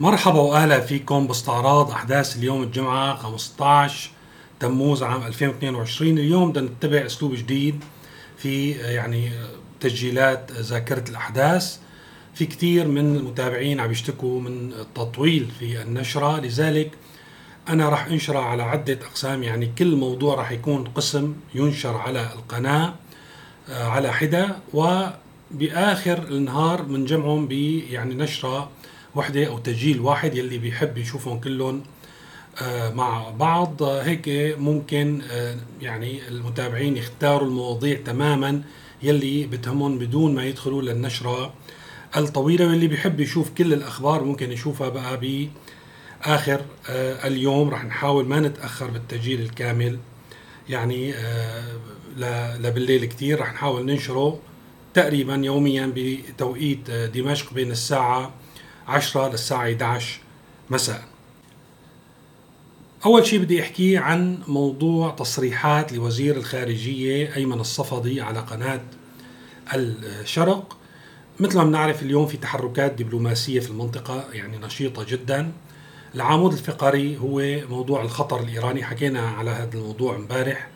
مرحبا واهلا فيكم باستعراض احداث اليوم الجمعة 15 تموز عام 2022 اليوم بدنا نتبع اسلوب جديد في يعني تسجيلات ذاكرة الاحداث. في كثير من المتابعين عم يشتكوا من التطويل في النشرة. لذلك أنا راح انشرها على عدة أقسام. يعني كل موضوع راح يكون قسم ينشر على القناة على حدة. وبآخر النهار بنجمعهم ب يعني نشرة وحدة أو تسجيل واحد يلي بيحب يشوفهم كلهم آه، مع بعض. هيك ممكن آه، يعني المتابعين يختاروا المواضيع تماما يلي بتهمهم بدون ما يدخلوا للنشرة الطويلة واللي بيحب يشوف كل الأخبار ممكن يشوفها بقى بآخر آه، اليوم. رح نحاول ما نتأخر بالتسجيل الكامل. يعني لبالليل كثير رح نحاول ننشره تقريبا يوميا بتوقيت دمشق بين الساعة 10 للساعة 11 مساء. أول شيء بدي أحكي عن موضوع تصريحات لوزير الخارجية أيمن الصفدي على قناة الشرق. مثل ما بنعرف اليوم في تحركات دبلوماسية في المنطقة يعني نشيطة جدا. العمود الفقري هو موضوع الخطر الإيراني. حكينا على هذا الموضوع امبارح.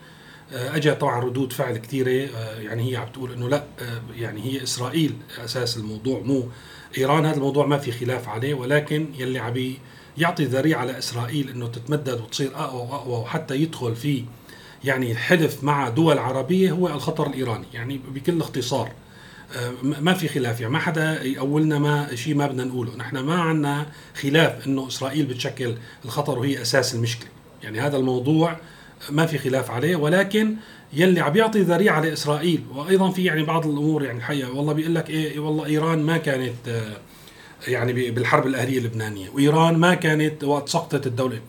آه، اجى طبعا ردود فعل كثيرة. آه، يعني هي عم تقول إنه لا آه، يعني هي إسرائيل أساس الموضوع مو إيران هذا الموضوع ما في خلاف عليه ولكن يلي عم يعطي ذريعة لاسرائيل إنه تتمدد وتصير أقوى وأقوى وحتى يدخل في يعني الحلف مع دول عربية هو الخطر الإيراني. يعني بكل اختصار ما في خلاف يعني ما حدا يقولنا ما شيء ما بدنا نقوله. نحن ما عندنا خلاف إنه إسرائيل بتشكل الخطر وهي أساس المشكلة. يعني هذا الموضوع ما في خلاف عليه ولكن يلي عم يعطي ذريعة لإسرائيل وأيضا في يعني بعض الأمور يعني الحقيقة والله بيقول لك إيه والله إيران ما كانت آه، يعني بالحرب الأهلية اللبنانية وإيران ما كانت وقت سقطت الدولة.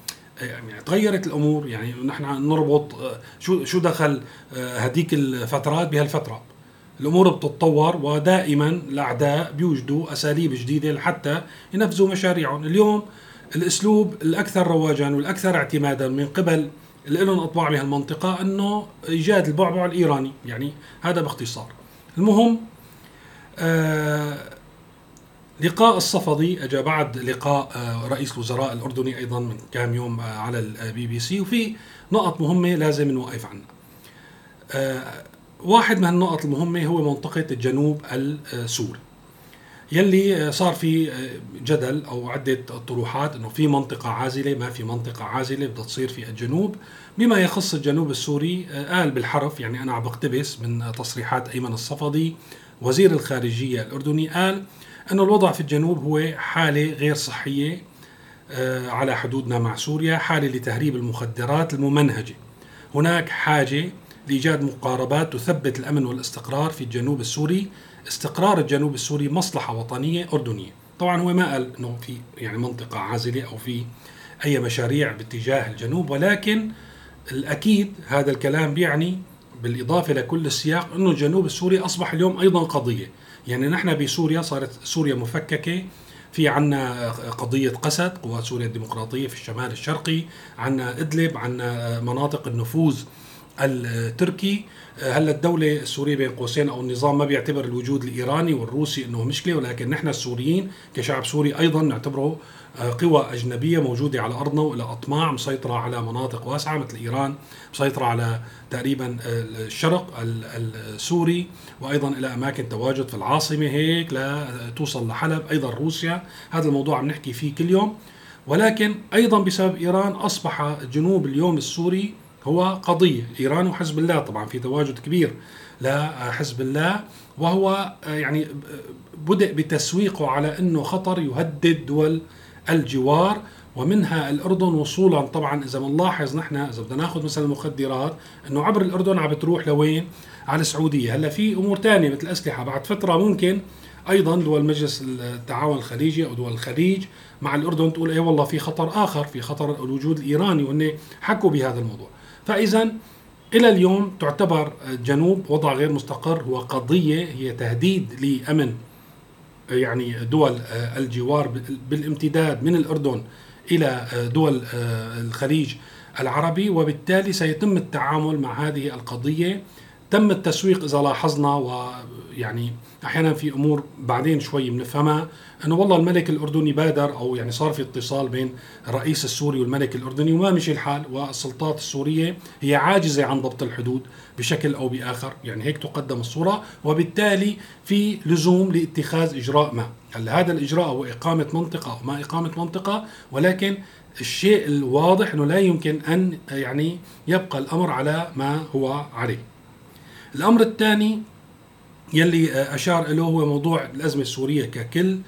يعني تغيرت الأمور يعني نحن نربط آه، شو شو دخل هذيك آه، الفترات بهالفترة. الأمور بتتطور ودائما الأعداء بيوجدوا أساليب جديدة لحتى ينفذوا مشاريعهم. اليوم الأسلوب الأكثر رواجا والأكثر اعتمادا من قبل اللي لهم أطماع بهالمنطقة إنه إيجاد البعبع الإيراني يعني هذا باختصار. المهم آه لقاء الصفدي اجى بعد لقاء آه رئيس الوزراء الأردني أيضا من كام يوم آه على البي بي سي وفي نقط مهمة لازم نوقف عنها. آه واحد من النقط المهمة هو منطقة الجنوب السوري يلي صار في جدل أو عدة طروحات إنه في منطقة عازلة ما في منطقة عازلة بدها تصير في الجنوب. بما يخص الجنوب السوري قال بالحرف يعني أنا عم بقتبس من تصريحات أيمن الصفدي وزير الخارجية الأردني قال إنه الوضع في الجنوب هو حالة غير صحية آه، على حدودنا مع سوريا حالة لتهريب المخدرات الممنهجة. هناك حاجة لايجاد مقاربات تثبت الأمن والاستقرار في الجنوب السوري. استقرار الجنوب السوري مصلحة وطنية أردنية. طبعا هو ما قال إنه في يعني منطقة عازلة أو في أي مشاريع باتجاه الجنوب ولكن الأكيد هذا الكلام بيعني بالإضافة لكل السياق إنه الجنوب السوري أصبح اليوم أيضا قضية. يعني نحن بسوريا صارت سوريا مفككة. في عنا قضية قسد قوات سوريا الديمقراطية في الشمال الشرقي عنا إدلب عنا مناطق النفوذ التركي. هلا الدولة السورية بين قوسين أو النظام ما بيعتبر الوجود الإيراني والروسي إنه مشكلة ولكن نحن السوريين كشعب سوري أيضا نعتبره آه، قوى أجنبية موجودة على أرضنا وإلى أطماع مسيطرة على مناطق واسعة مثل إيران مسيطرة على تقريبا آه، الشرق السوري وأيضا إلى أماكن تواجد في العاصمة هيك لتوصل لحلب أيضا روسيا. هذا الموضوع عم نحكي فيه كل يوم. ولكن أيضا بسبب إيران أصبح الجنوب اليوم السوري هو قضية. إيران وحزب الله طبعا في تواجد كبير. لحزب الله. وهو يعني بدأ بتسويقه على أنه خطر يهدد دول الجوار ومنها الأردن وصولا. طبعا إذا بنلاحظ نحن إذا بدنا نأخذ مثلا المخدرات إنه عبر الأردن عم بتروح لوين؟ على السعودية، هلأ في أمور ثانية مثل أسلحة. بعد فترة ممكن أيضا دول مجلس التعاون الخليجي أو دول الخليج مع الأردن تقول إيه والله في خطر آخر في خطر الوجود الإيراني. وهن حكوا بهذا الموضوع. فإذا إلى اليوم تعتبر الجنوب وضع غير مستقر هو قضية هي تهديد لأمن يعني دول الجوار بالامتداد من الأردن إلى دول الخليج العربي وبالتالي سيتم التعامل مع هذه القضية تم التسويق إذا لاحظنا ويعني أحيانا في أمور بعدين شوي بنفهمها إنه والله الملك الأردني بادر أو يعني صار في اتصال بين الرئيس السوري والملك الأردني وما مشي الحال والسلطات السورية هي عاجزة عن ضبط الحدود بشكل أو بآخر، يعني هيك تقدم الصورة وبالتالي في لزوم لاتخاذ إجراء ما، هلأ هذا الإجراء هو إقامة منطقة أو ما إقامة منطقة ولكن الشيء الواضح إنه لا يمكن أن يعني يبقى الأمر على ما هو عليه. الأمر الثاني يلي أشار له هو موضوع الأزمة السورية ككل.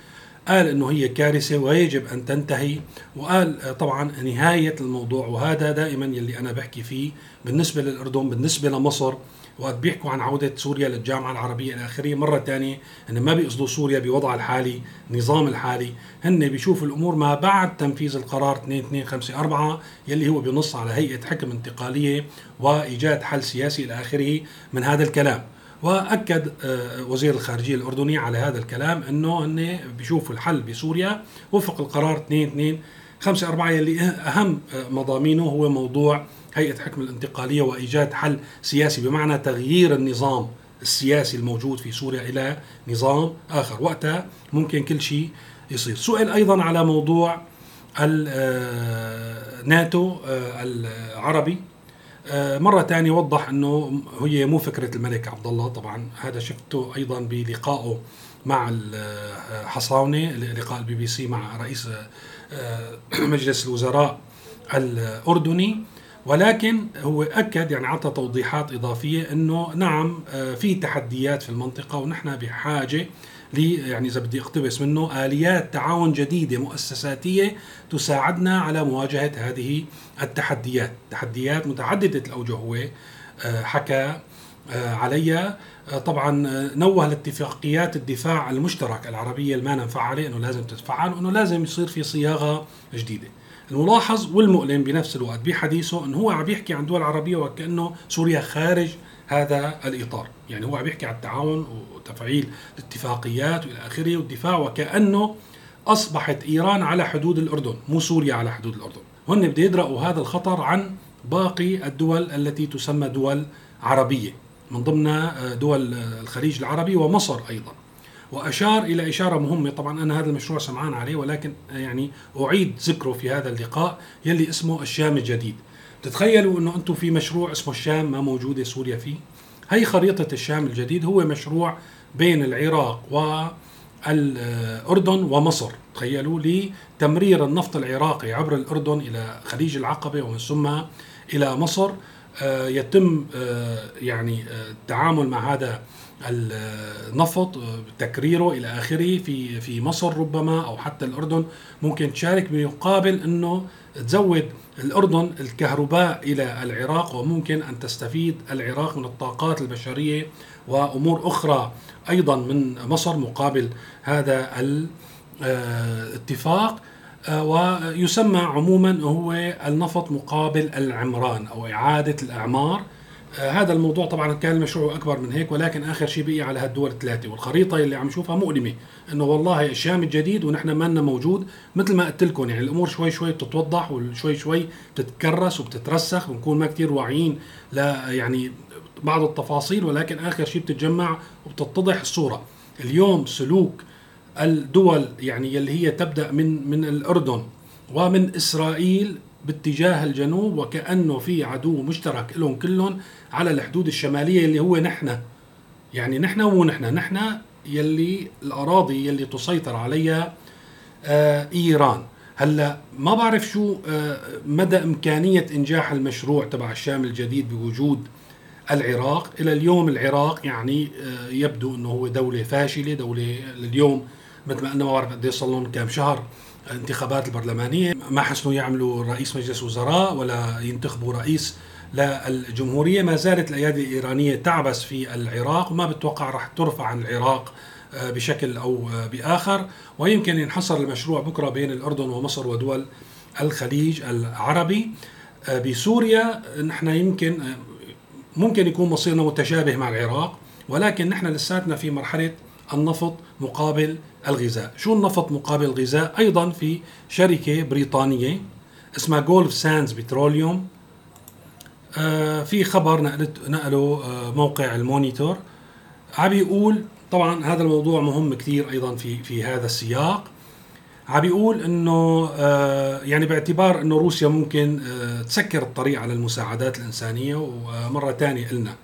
قال إنه هي كارثة ويجب أن تنتهي وقال طبعا نهاية الموضوع وهذا دائما يلي أنا بحكي فيه بالنسبة للأردن بالنسبة لمصر وقت بيحكوا عن عودة سوريا للجامعة العربية إلى آخره مرة ثانية هن ما بيقصدوا سوريا بوضعها الحالي النظام الحالي. هن بيشوفوا الأمور ما بعد تنفيذ القرار 2254 يلي هو بنص على هيئة حكم انتقالية وإيجاد حل سياسي إلى آخره من هذا الكلام. وأكد آه، وزير الخارجية الأردني على هذا الكلام إنه هن بيشوفوا الحل بسوريا. وفق القرار 2254 يلي أهم آه، مضامينه هو موضوع هيئة حكم الانتقالية وإيجاد حل سياسي بمعنى تغيير النظام السياسي الموجود في سوريا إلى نظام آخر. وقتها ممكن كل شيء يصير. سئل أيضا على موضوع الناتو آه، العربي. مرة ثانية وضح إنه هي مو فكرة الملك عبد الله طبعا هذا شفته أيضا بلقائه مع الحصاونة لقاء البي بي سي مع رئيس آه، مجلس الوزراء الأردني. ولكن هو أكد يعني اعطى توضيحات إضافية إنه نعم آه، في تحديات في المنطقة ونحن بحاجة لي يعني إذا بدي اقتبس منه آليات تعاون جديدة مؤسساتية تساعدنا على مواجهة هذه التحديات، تحديات متعددة الأوجه هو آه، حكى آه، عليها طبعا نوه لاتفاقيات الدفاع المشترك العربية اللي ما إنه لازم تتفعل وإنه لازم يصير في صياغة جديدة. الملاحظ والمؤلم بنفس الوقت بحديثه إنه هو عم بيحكي عن دول عربية وكأنه سوريا خارج هذا الإطار، يعني هو عم بيحكي عن التعاون وتفعيل الاتفاقيات وإلى آخره والدفاع وكأنه أصبحت إيران على حدود الأردن، مو سوريا على حدود الأردن، هن بده يدرأوا هذا الخطر عن باقي الدول التي تسمى دول عربية من ضمنها دول الخليج العربي ومصر أيضا. وأشار إلى إشارة مهمة طبعا أنا هذا المشروع سمعان عليه ولكن يعني أعيد ذكره في هذا اللقاء يلي اسمه الشام الجديد. تتخيلوا إنه أنتم في مشروع اسمه الشام ما موجوده سوريا فيه؟ هي خريطة الشام الجديد هو مشروع بين العراق والأردن ومصر. تخيلوا لتمرير النفط العراقي عبر الأردن إلى خليج العقبة ومن ثم إلى مصر آه، يتم آه، يعني آه، التعامل مع هذا النفط تكريره إلى آخره في في مصر ربما أو حتى الأردن ممكن تشارك بمقابل إنه تزود الأردن الكهرباء إلى العراق وممكن أن تستفيد العراق من الطاقات البشرية وأمور أخرى أيضا من مصر مقابل هذا الاتفاق آه، ويسمى عموما هو النفط مقابل العمران أو إعادة الأعمار. آه، هذا الموضوع طبعا كان المشروع أكبر من هيك ولكن آخر شيء بقي على هالدول الثلاثة والخريطة اللي عم نشوفها مؤلمة إنه والله الشام الجديد ونحن ما لنا موجود مثل ما قلت لكم يعني الأمور شوي شوي بتتوضح وشوي شوي بتتكرس وبتترسخ بنكون ما كثير واعيين لا يعني بعض التفاصيل ولكن آخر شيء بتتجمع وبتتضح الصورة. اليوم سلوك الدول يعني يلي هي تبدأ من من الأردن ومن إسرائيل باتجاه الجنوب وكأنه في عدو مشترك لهم كلهم على الحدود الشمالية اللي هو نحن. يعني نحن مو نحن. يلي الأراضي يلي تسيطر عليها آه إيران. هلأ ما بعرف شو آه مدى إمكانية إنجاح المشروع تبع الشام الجديد بوجود العراق. إلى اليوم العراق يعني آه يبدو إنه هو دولة فاشلة دولة اليوم مثل ما قلنا ما بعرف قد صار لهم كم شهر. الانتخابات البرلمانية ما حسنوا يعملوا رئيس مجلس وزراء ولا ينتخبوا رئيس للجمهورية. ما زالت الأيادي الإيرانية تعبث في العراق وما بتوقع راح ترفع عن العراق آه، بشكل أو آه، بآخر. ويمكن ينحصر المشروع بكرة بين الأردن ومصر ودول الخليج العربي. آه، بسوريا نحن يمكن ممكن يكون مصيرنا متشابه مع العراق ولكن نحن لساتنا في مرحلة النفط مقابل الغذاء. شو النفط مقابل الغذاء؟ أيضا في شركة بريطانية اسمها جولف ساندز بتروليوم آه، في خبر نقلت نقله آه، موقع المونيتور. عم بيقول طبعا هذا الموضوع مهم كثير أيضا في في هذا السياق. عم بيقول إنه آه، يعني باعتبار إنه روسيا ممكن تسكر الطريق على المساعدات الإنسانية ومره ثانية قلنا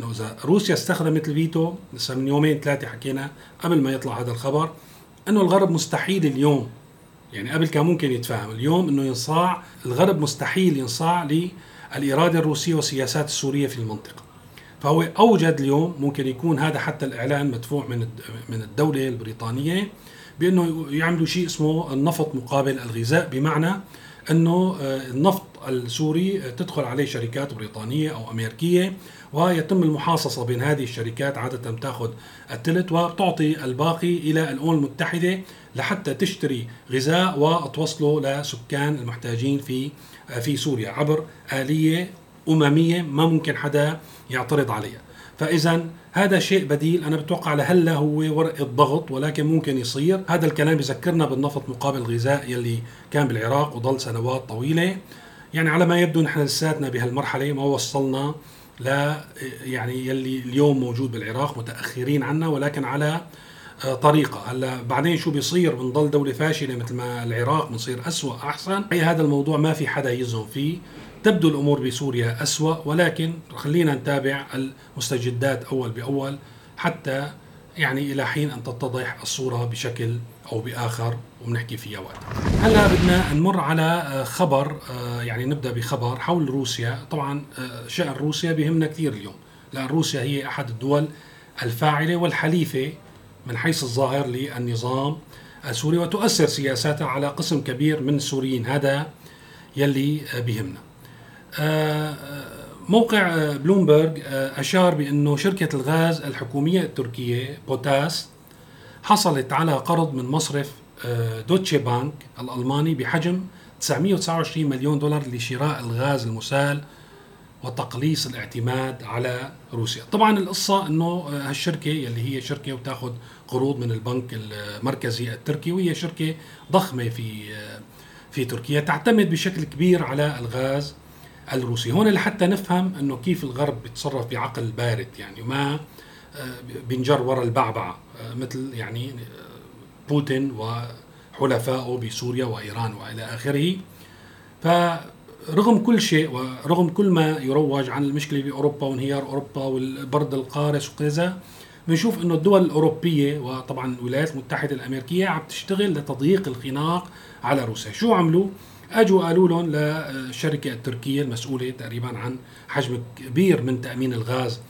انه إذا روسيا استخدمت الفيتو لسه من يومين ثلاثة حكينا قبل ما يطلع هذا الخبر إنه الغرب مستحيل اليوم يعني قبل كان ممكن يتفاهم اليوم إنه ينصاع الغرب مستحيل ينصاع للإرادة الروسية والسياسات السورية في المنطقة. فهو أوجد اليوم ممكن يكون هذا حتى الإعلان مدفوع من من الدولة البريطانية بإنه يعملوا شيء اسمه النفط مقابل الغذاء بمعنى إنه آه، النفط السوري تدخل عليه شركات بريطانية أو أمريكية ويتم المحاصصة بين هذه الشركات عادة تاخذ الثلث وبتعطي الباقي إلى الأمم المتحدة لحتى تشتري غذاء وتوصله لسكان المحتاجين في في سوريا عبر آلية أممية ما ممكن حدا يعترض عليها. فاذا هذا شيء بديل. أنا بتوقع لهلأ هو ورقه ضغط ولكن ممكن يصير. هذا الكلام بذكرنا بالنفط مقابل الغذاء يلي كان بالعراق وضل سنوات طويلة. يعني على ما يبدو نحن لساتنا بهالمرحلة ما وصلنا ل يعني يلي اليوم موجود بالعراق متأخرين عنا ولكن على آه، طريقة. هلا بعدين شو بيصير؟ بنضل دولة فاشلة مثل ما العراق بنصير أسوأ أحسن. أي هذا الموضوع ما في حدا يزهم فيه. تبدو الأمور بسوريا أسوأ ولكن خلينا نتابع المستجدات أول بأول حتى يعني إلى حين أن تتضح الصورة بشكل أو بآخر وبنحكي فيها وقت. هلأ بدنا نمر على آه، خبر آه، يعني نبدأ بخبر حول روسيا، طبعا شأن روسيا بيهمنا كثير اليوم، لأن روسيا هي أحد الدول الفاعلة والحليفة من حيث الظاهر للنظام السوري وتؤثر سياساتها على قسم كبير من السوريين. هذا يلي بيهمنا. آه، موقع بلومبرج آه، أشار بأنه شركة الغاز الحكومية التركية بوتاس حصلت على قرض من مصرف آه، دوتشي بانك الألماني بحجم 929 مليون دولار لشراء الغاز المسال وتقليص الاعتماد على روسيا. طبعا القصة إنه هالشركة يلي هي شركة وتاخذ قروض من البنك المركزي التركي وهي شركة ضخمة في في تركيا تعتمد بشكل كبير على الغاز الروسي. هون لحتى نفهم إنه كيف الغرب بيتصرف بعقل بارد يعني ما بينجر وراء البعبعة مثل يعني بوتين وحلفائه بسوريا وإيران وإلى آخره ف رغم كل شيء ورغم كل ما يروج عن المشكلة بأوروبا وانهيار أوروبا والبرد القارس وكذا بنشوف إنه الدول الأوروبية وطبعا الولايات المتحدة الأمريكية عم تشتغل لتضييق الخناق على روسيا، شو عملوا؟ أجوا قالوا لهم للشركة التركية المسؤولة تقريبا عن حجم كبير من تأمين الغاز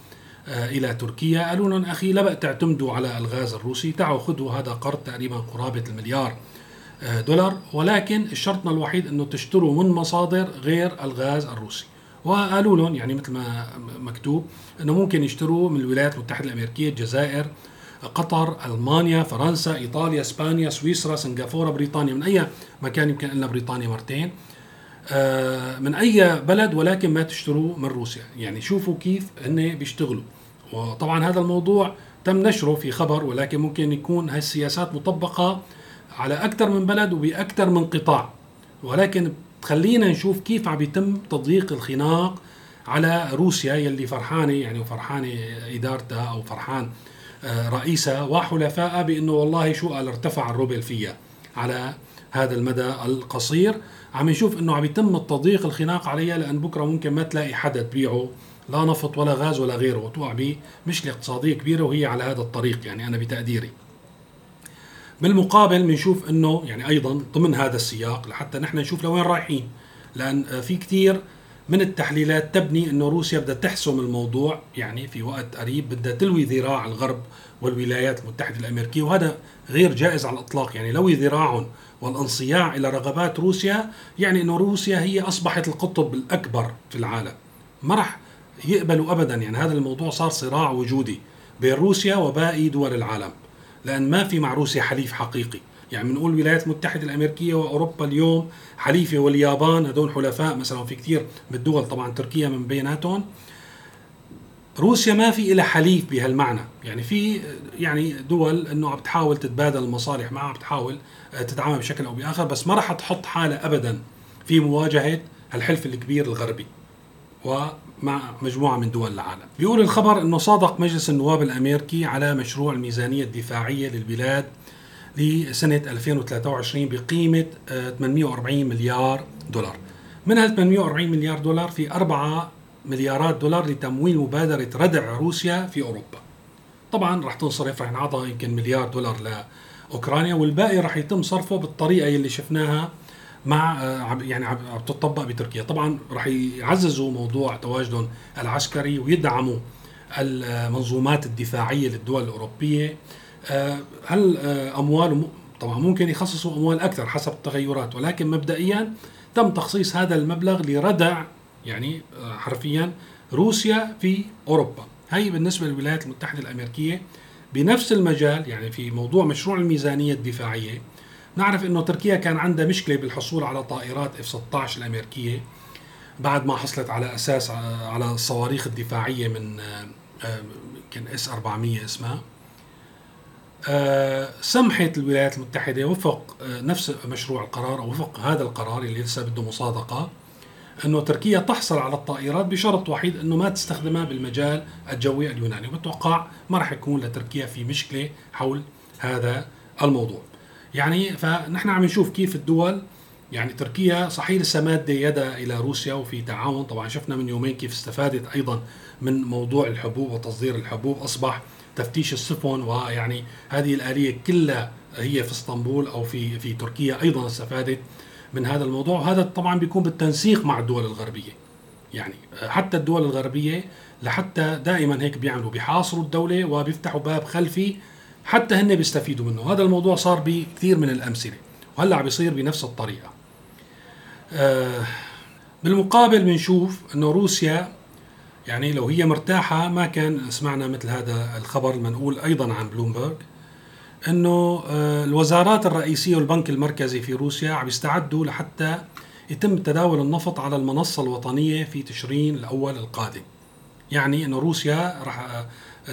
آه، إلى تركيا، قالوا لهم أخي لا بقى تعتمدوا على الغاز الروسي، تعوا خذوا هذا قرض تقريبا قرابة المليار آه، دولار. ولكن شرطنا الوحيد إنه تشتروا من مصادر غير الغاز الروسي. وقالوا لهم يعني مثل ما مكتوب إنه ممكن يشتروا من الولايات المتحدة الأمريكية الجزائر قطر ألمانيا فرنسا إيطاليا إسبانيا سويسرا سنغافورة بريطانيا من أي مكان يمكن لنا بريطانيا مرتين. من أي بلد ولكن ما تشتروا من روسيا. يعني شوفوا كيف هن بيشتغلوا. وطبعا هذا الموضوع تم نشره في خبر ولكن ممكن يكون هاي السياسات مطبقة على أكثر من بلد وبأكثر من قطاع. ولكن خلينا نشوف كيف عم يتم تضييق الخناق على روسيا يلي فرحانة يعني وفرحانه إدارتها أو فرحان آه، رئيسها وحلفائها بإنه والله شو قال ارتفع الروبل فيها على هذا المدى القصير. عم نشوف إنه عم يتم التضييق الخناق عليها لأن بكرة ممكن ما تلاقي حدا تبيعه. لا نفط ولا غاز ولا غيره وتوقع بمشكله اقتصاديه كبيرة وهي على هذا الطريق يعني أنا بتقديري. بالمقابل بنشوف إنه يعني أيضا ضمن هذا السياق لحتى نحن نشوف لوين رايحين. لأن في كثير من التحليلات تبني إنه روسيا بدها تحسم الموضوع يعني في وقت قريب بدها تلوي ذراع الغرب والولايات المتحدة الأمريكية وهذا غير جائز على الإطلاق. يعني لوي ذراعهم والانصياع إلى رغبات روسيا يعني إنه روسيا هي أصبحت القطب الأكبر في العالم. ما راح يقبلوا ابدا يعني هذا الموضوع صار صراع وجودي بين روسيا وباقي دول العالم لأن ما في مع روسيا حليف حقيقي. يعني بنقول الولايات المتحدة الأمريكية وأوروبا اليوم حليفة واليابان هدول حلفاء مثلا في كثير من الدول طبعا تركيا من بيناتهم. روسيا ما في لها حليف بهالمعنى. يعني في يعني دول إنه عم تحاول تتبادل المصالح معها بتحاول تدعمها بشكل أو بآخر بس ما راح تحط حالها ابدا في مواجهة الحلف الكبير الغربي ومع مجموعة من دول العالم. بيقول الخبر أنه صادق مجلس النواب الأمريكي على مشروع الميزانية الدفاعية للبلاد لسنة 2023 بقيمة 840 مليار دولار. من هال 840 مليار دولار في 4 مليارات دولار لتمويل مبادرة ردع روسيا في أوروبا. طبعا رح تنصرف رح ينعطى يمكن مليار دولار لأوكرانيا والباقي رح يتم صرفه بالطريقة اللي شفناها مع يعني عم تطبق بتركيا. طبعا رح يعززوا موضوع تواجدهم العسكري ويدعموا المنظومات الدفاعية للدول الأوروبية. هل أموال طبعا ممكن يخصصوا أموال أكثر حسب التغيرات ولكن مبدئيا تم تخصيص هذا المبلغ لردع يعني حرفيا روسيا في أوروبا. هي بالنسبة للولايات المتحدة الأمريكية بنفس المجال يعني في موضوع مشروع الميزانية الدفاعية. نعرف إنه تركيا كان عندها مشكلة بالحصول على طائرات إف 16 الأمريكية بعد ما حصلت على أساس على الصواريخ الدفاعية من كان إس 400 اسمها. سمحت الولايات المتحدة وفق نفس مشروع القرار أو وفق هذا القرار اللي لسه بده مصادقة. أنه تركيا تحصل على الطائرات بشرط وحيد أنه ما تستخدمها بالمجال الجوي اليوناني وبتوقع ما راح يكون لتركيا في مشكلة حول هذا الموضوع. يعني فنحن عم نشوف كيف الدول يعني تركيا صحيح لسه مادة يدها إلى روسيا وفي تعاون طبعا شفنا من يومين كيف استفادت أيضا من موضوع الحبوب وتصدير الحبوب أصبح تفتيش السفن ويعني هذه الآلية كلها هي في إسطنبول أو في في تركيا أيضا استفادت من هذا الموضوع. وهذا طبعا بيكون بالتنسيق مع الدول الغربية. يعني حتى الدول الغربية لحتى دائما هيك بيعملوا بيحاصروا الدولة وبيفتحوا باب خلفي حتى هن بيستفيدوا منه. هذا الموضوع صار بكثير من الأمثلة وهلأ عم بيصير بنفس الطريقة. آه بالمقابل بنشوف إنه روسيا يعني لو هي مرتاحة ما كان سمعنا مثل هذا الخبر المنقول أيضا عن بلومبرج إنه الوزارات الرئيسية والبنك المركزي في روسيا عم يستعدوا لحتى يتم تداول النفط على المنصة الوطنية في تشرين الأول القادم. يعني إنه روسيا راح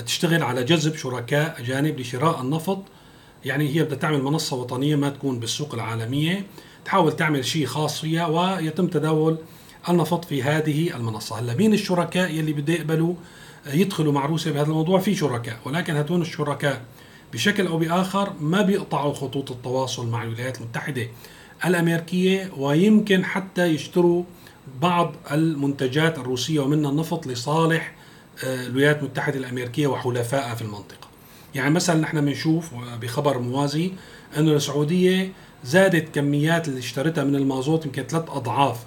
تشتغل على جذب شركاء أجانب لشراء النفط. يعني هي بدها تعمل منصة وطنية ما تكون بالسوق العالمية. تحاول تعمل شيء خاص فيها ويتم تداول النفط في هذه المنصة، هلأ مين الشركاء يلي بده يقبلوا يدخلوا مع روسيا بهذا الموضوع؟ في شركاء ولكن هدول الشركاء. بشكل أو بآخر ما بيقطعوا خطوط التواصل مع الولايات المتحدة الأمريكية ويمكن حتى يشتروا بعض المنتجات الروسية ومنها النفط لصالح الولايات المتحدة الأمريكية وحلفائها في المنطقة. يعني مثلا نحن بنشوف بخبر موازي إنه السعودية زادت كميات اللي اشترتها من المازوت يمكن ثلاث أضعاف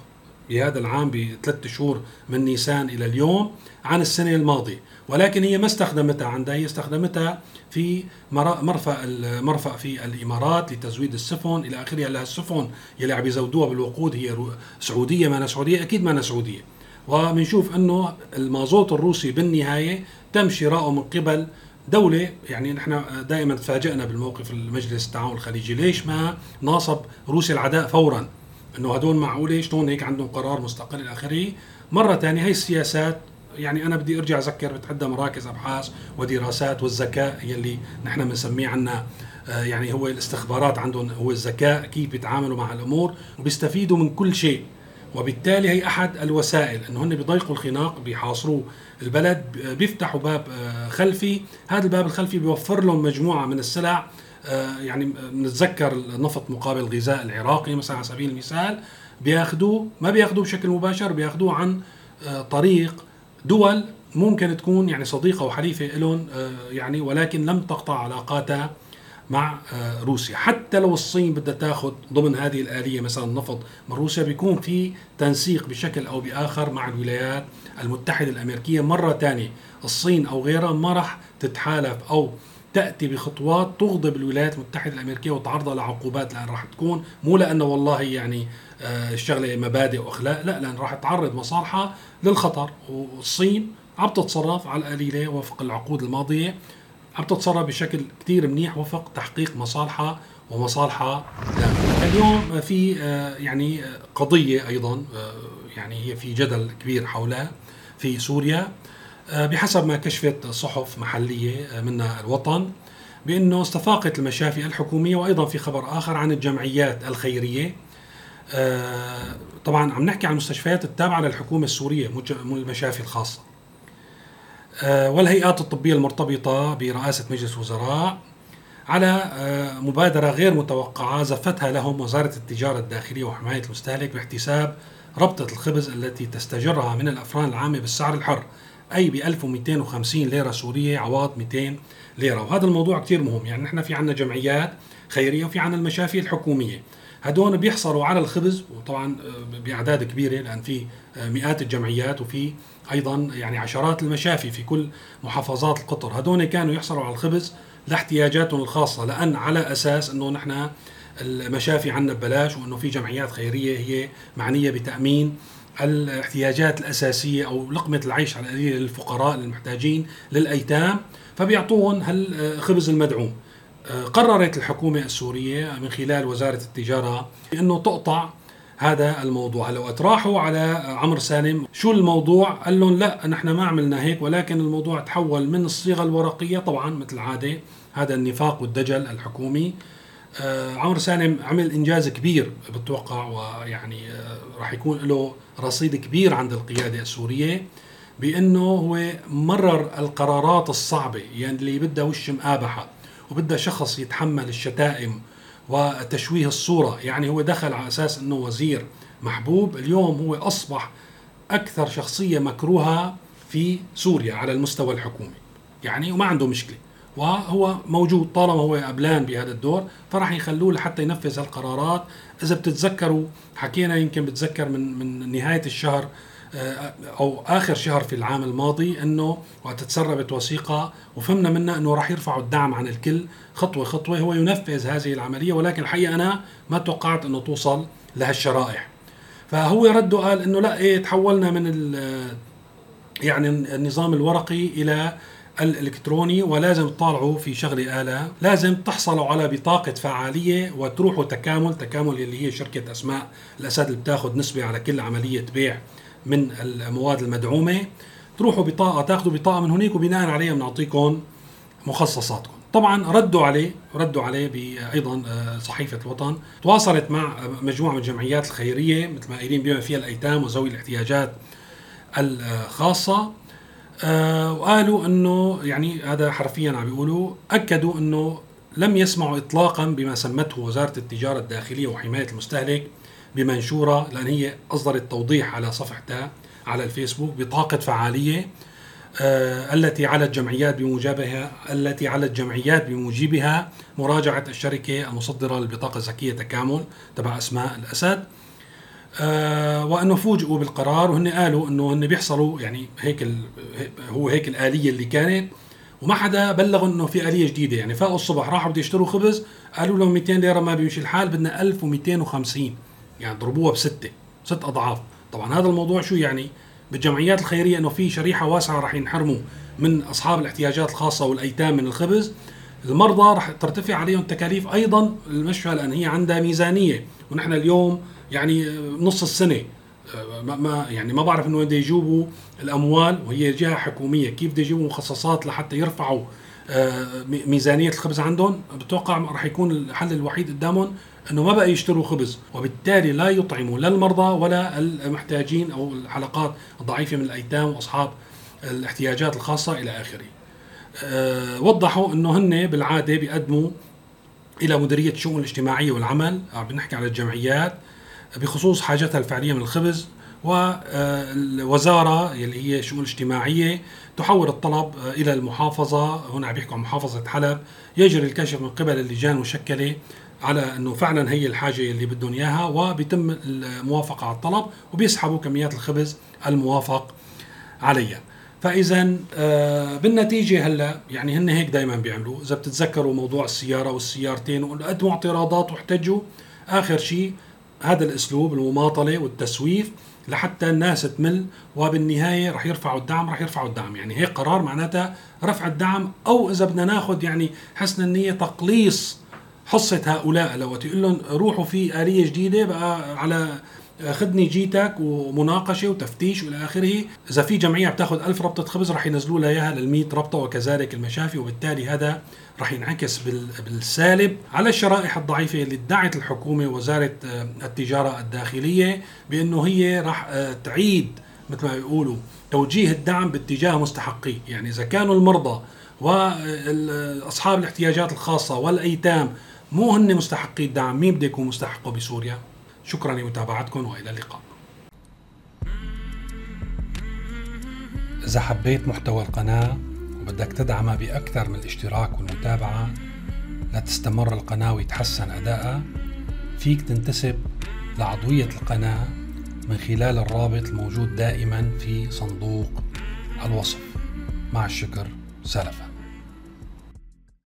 بهذا العام بثلاث شهور من نيسان إلى اليوم عن السنة الماضية، ولكن هي ما استخدمتها عندها هي استخدمتها في مرفأ المرفأ في الإمارات لتزويد السفن إلى آخره. هلا السفن يلي عم يزودوها بالوقود هي سعودية ما سعودية أكيد ما سعودية. وبنشوف إنه المازوت الروسي بالنهاية تم شراؤه من قبل دولة. يعني نحن دائما تفاجئنا بالموقف المجلس التعاون الخليجي. ليش ما ناصب روسيا العداء فورا؟ إنه هدول معقولة شلون هيك عندهم قرار مستقل إلى آخره. مرة ثانية هي السياسات يعني أنا بدي أرجع أذكر بتعدى مراكز أبحاث ودراسات والذكاء يلي نحن بنسميه عنا يعني هو الاستخبارات عندهم هو الذكاء كيف بيتعاملوا مع الأمور وبيستفيدوا من كل شيء. وبالتالي هي أحد الوسائل إنه هن بيضيقوا الخناق بيحاصروا البلد بيفتحوا باب خلفي. هذا الباب الخلفي بيوفر لهم مجموعة من السلع يعني بنتذكر النفط مقابل الغذاء العراقي مثلا على سبيل المثال بياخذوه ما بياخذوه بشكل مباشر بياخذوه عن طريق دول ممكن تكون يعني صديقة وحليفة لهم يعني ولكن لم تقطع علاقاتها مع روسيا. حتى لو الصين بدها تاخذ ضمن هذه الآلية مثلا نفط من روسيا بيكون في تنسيق بشكل أو بآخر مع الولايات المتحدة الأمريكية مرة ثانية الصين أو غيرها ما راح تتحالف أو تأتي بخطوات تغضب الولايات المتحدة الأمريكية وتعرضها لعقوبات لأن راح تكون مو لأنه والله يعني الشغلة مبادئ وأخلاق لا لأن راح تعرض مصالحها للخطر. والصين عم تتصرف على القليلة وفق العقود الماضية عم تتصرف بشكل كتير منيح وفق تحقيق مصالحها ومصالحها اليوم في يعني قضية أيضا يعني هي في جدل كبير حولها في سوريا. بحسب ما كشفت صحف محلية منها الوطن بأنه استفاقت المشافي الحكومية وأيضا في خبر آخر عن الجمعيات الخيرية. آه، طبعا عم نحكي عن المستشفيات التابعة للحكومة السورية مو المشافي الخاصة. آه، والهيئات الطبية المرتبطة برئاسة مجلس وزراء على مبادرة غير متوقعة زفتها لهم وزارة التجارة الداخلية وحماية المستهلك باحتساب ربطة الخبز التي تستجرها من الأفران العامة بالسعر الحر. أي ب 1250 ليرة سورية عوض 200 ليرة. وهذا الموضوع كثير مهم. يعني نحن في عندنا جمعيات خيرية وفي عندنا المشافي الحكومية. هدول بيحصلوا على الخبز وطبعا آه، بأعداد كبيرة لأن في آه، مئات الجمعيات وفي أيضا يعني عشرات المشافي في كل محافظات القطر. هدول كانوا يحصلوا على الخبز لاحتياجاتهم الخاصة لأن على أساس إنه نحن المشافي عنا ببلاش وإنه في جمعيات خيرية هي معنية بتأمين الاحتياجات الأساسية أو لقمة العيش على للفقراء المحتاجين للأيتام فبيعطوهم هالخبز المدعوم. آه، قررت الحكومة السورية من خلال وزارة التجارة أنه تقطع هذا الموضوع. وقت راحوا على عمرو سالم شو الموضوع؟ قال لهم لا نحن ما عملنا هيك ولكن الموضوع تحول من الصيغة الورقية طبعا مثل العادة. هذا النفاق والدجل الحكومي. آه عمرو سالم عمل إنجاز كبير بتوقع ويعني آه راح يكون له رصيد كبير عند القيادة السورية بأنه هو مرر القرارات الصعبة يعني اللي بدها وش مآبحة وبدها شخص يتحمل الشتائم وتشويه الصورة. يعني هو دخل على أساس أنه وزير محبوب اليوم هو أصبح أكثر شخصية مكروهة في سوريا على المستوى الحكومي. يعني وما عنده مشكلة. وهو موجود. طالما هو قبلان بهذا الدور فراح يخلوه لحتى ينفذ هالقرارات. إذا بتتذكروا حكينا يمكن بتذكر من من نهاية الشهر آه، أو آخر شهر في العام الماضي إنه وقت تسربت وثيقة وفهمنا منها إنه راح يرفعوا الدعم عن الكل خطوة خطوة. هو ينفذ هذه العملية ولكن الحقيقة أنا ما توقعت إنه توصل لهالشرائح. فهو رده قال إنه لا إيه تحولنا من يعني النظام الورقي إلى الإلكتروني ولازم تطالعوا في شغله آلة. لازم تحصلوا على بطاقة فعالية وتروحوا تكامل تكامل اللي هي شركة أسماء. الأسد اللي بتاخذ نسبة على كل عملية بيع من المواد المدعومة. تروحوا بطاقه تاخذوا بطاقة من هناك وبناء عليها بنعطيكم مخصصاتكم. طبعا ردوا عليه ردوا عليه أيضا آه، صحيفة الوطن. تواصلت مع مجموعة من الجمعيات الخيرية مثل ما قايلين بما فيها الأيتام وذوي الاحتياجات الخاصة. آه، وقالوا إنه يعني هذا حرفيا عم بيقولوا أكدوا إنه لم يسمعوا اطلاقا بما سمته وزارة التجارة الداخلية وحماية المستهلك بمنشورة لأن هي أصدرت توضيح على صفحتها على الفيسبوك بطاقة فعالية آه التي على الجمعيات بموجبها التي على الجمعيات بموجبها مراجعة الشركة المصدرة للبطاقة الذكية تكامل تبع أسماء الأسد. آه وأنه فوجئوا بالقرار وهن قالوا إنه هن بيحصلوا يعني هيك هو هيك الآلية اللي كانت وما حدا بلغوا إنه في آلية جديدة. يعني فاقوا الصبح راحوا بده يشتروا خبز قالوا لهم 200 ليرة ما بيمشي الحال بدنا 1250 يعني ضربوها بستة ست أضعاف. طبعا هذا الموضوع شو يعني؟ بالجمعيات الخيرية أنه في شريحة واسعة راح ينحرموا من أصحاب الاحتياجات الخاصة والأيتام من الخبز. المرضى راح ترتفع عليهم تكاليف أيضا المشفى لأن هي عندها ميزانية. ونحن اليوم يعني نص السنة. ما يعني ما بعرف إنه بده يجيبوا الأموال وهي جهة حكومية. كيف بده يجيبوا مخصصات لحتى يرفعوا آه، ميزانية الخبز عندهم؟ بتوقع راح يكون الحل الوحيد قدامهم إنه ما بقى يشتروا خبز وبالتالي لا يطعموا لا المرضى ولا المحتاجين أو الحلقات الضعيفة من الأيتام وأصحاب الاحتياجات الخاصة إلى آخره. أه وضحوا إنه هن بالعادة بيقدموا إلى مديرية الشؤون الاجتماعية والعمل. عم بنحكي على الجمعيات بخصوص حاجتها الفعلية من الخبز والوزارة اللي هي الشؤون الاجتماعيه تحول الطلب إلى المحافظة. هنا عم بيحكوا عن محافظة حلب. يجري الكشف من قبل اللجان المشكلة على إنه فعلا هي الحاجة اللي بدهم إياها وبيتم الموافقة على الطلب وبيسحبوا كميات الخبز الموافق عليها. فاذا آه، بالنتيجة هلأ يعني هن هيك دائما بيعملوا. إذا بتتذكروا موضوع السيارة والسيارتين وقدموا اعتراضات واحتجوا آخر شيء هذا الأسلوب المماطلة والتسويف لحتى الناس تمل وبالنهاية رح يرفعوا الدعم رح يرفعوا الدعم. يعني هيك قرار معناتها رفع الدعم أو إذا بدنا ناخذ يعني حسن النية تقليص حصة هؤلاء لو تقول لهم روحوا في آلية جديدة بقى على خدني جيتك ومناقشة وتفتيش والى آخره، إذا في جمعية بتاخذ ألف ربطة خبز رح ينزلوا لها إياها لل ربطة وكذلك المشافي وبالتالي هذا رح ينعكس بالسالب على الشرائح الضعيفة اللي ادعت الحكومة وزاره آه، التجارة الداخلية بأنه هي رح آه، تعيد مثل ما بيقولوا توجيه الدعم باتجاه مستحقيه، يعني إذا كانوا المرضى واصحاب الاحتياجات الخاصة والأيتام مو هن مستحقي الدعم، مين بده يكون مستحقه بسوريا؟ شكرا لمتابعتكم وإلى اللقاء. إذا حبيت محتوى القناة وبدك تدعمها بأكثر من الاشتراك والمتابعة لتستمر القناة ويتحسن أدائها فيك تنتسب لعضوية القناة من خلال الرابط الموجود دائما في صندوق الوصف مع الشكر سلفا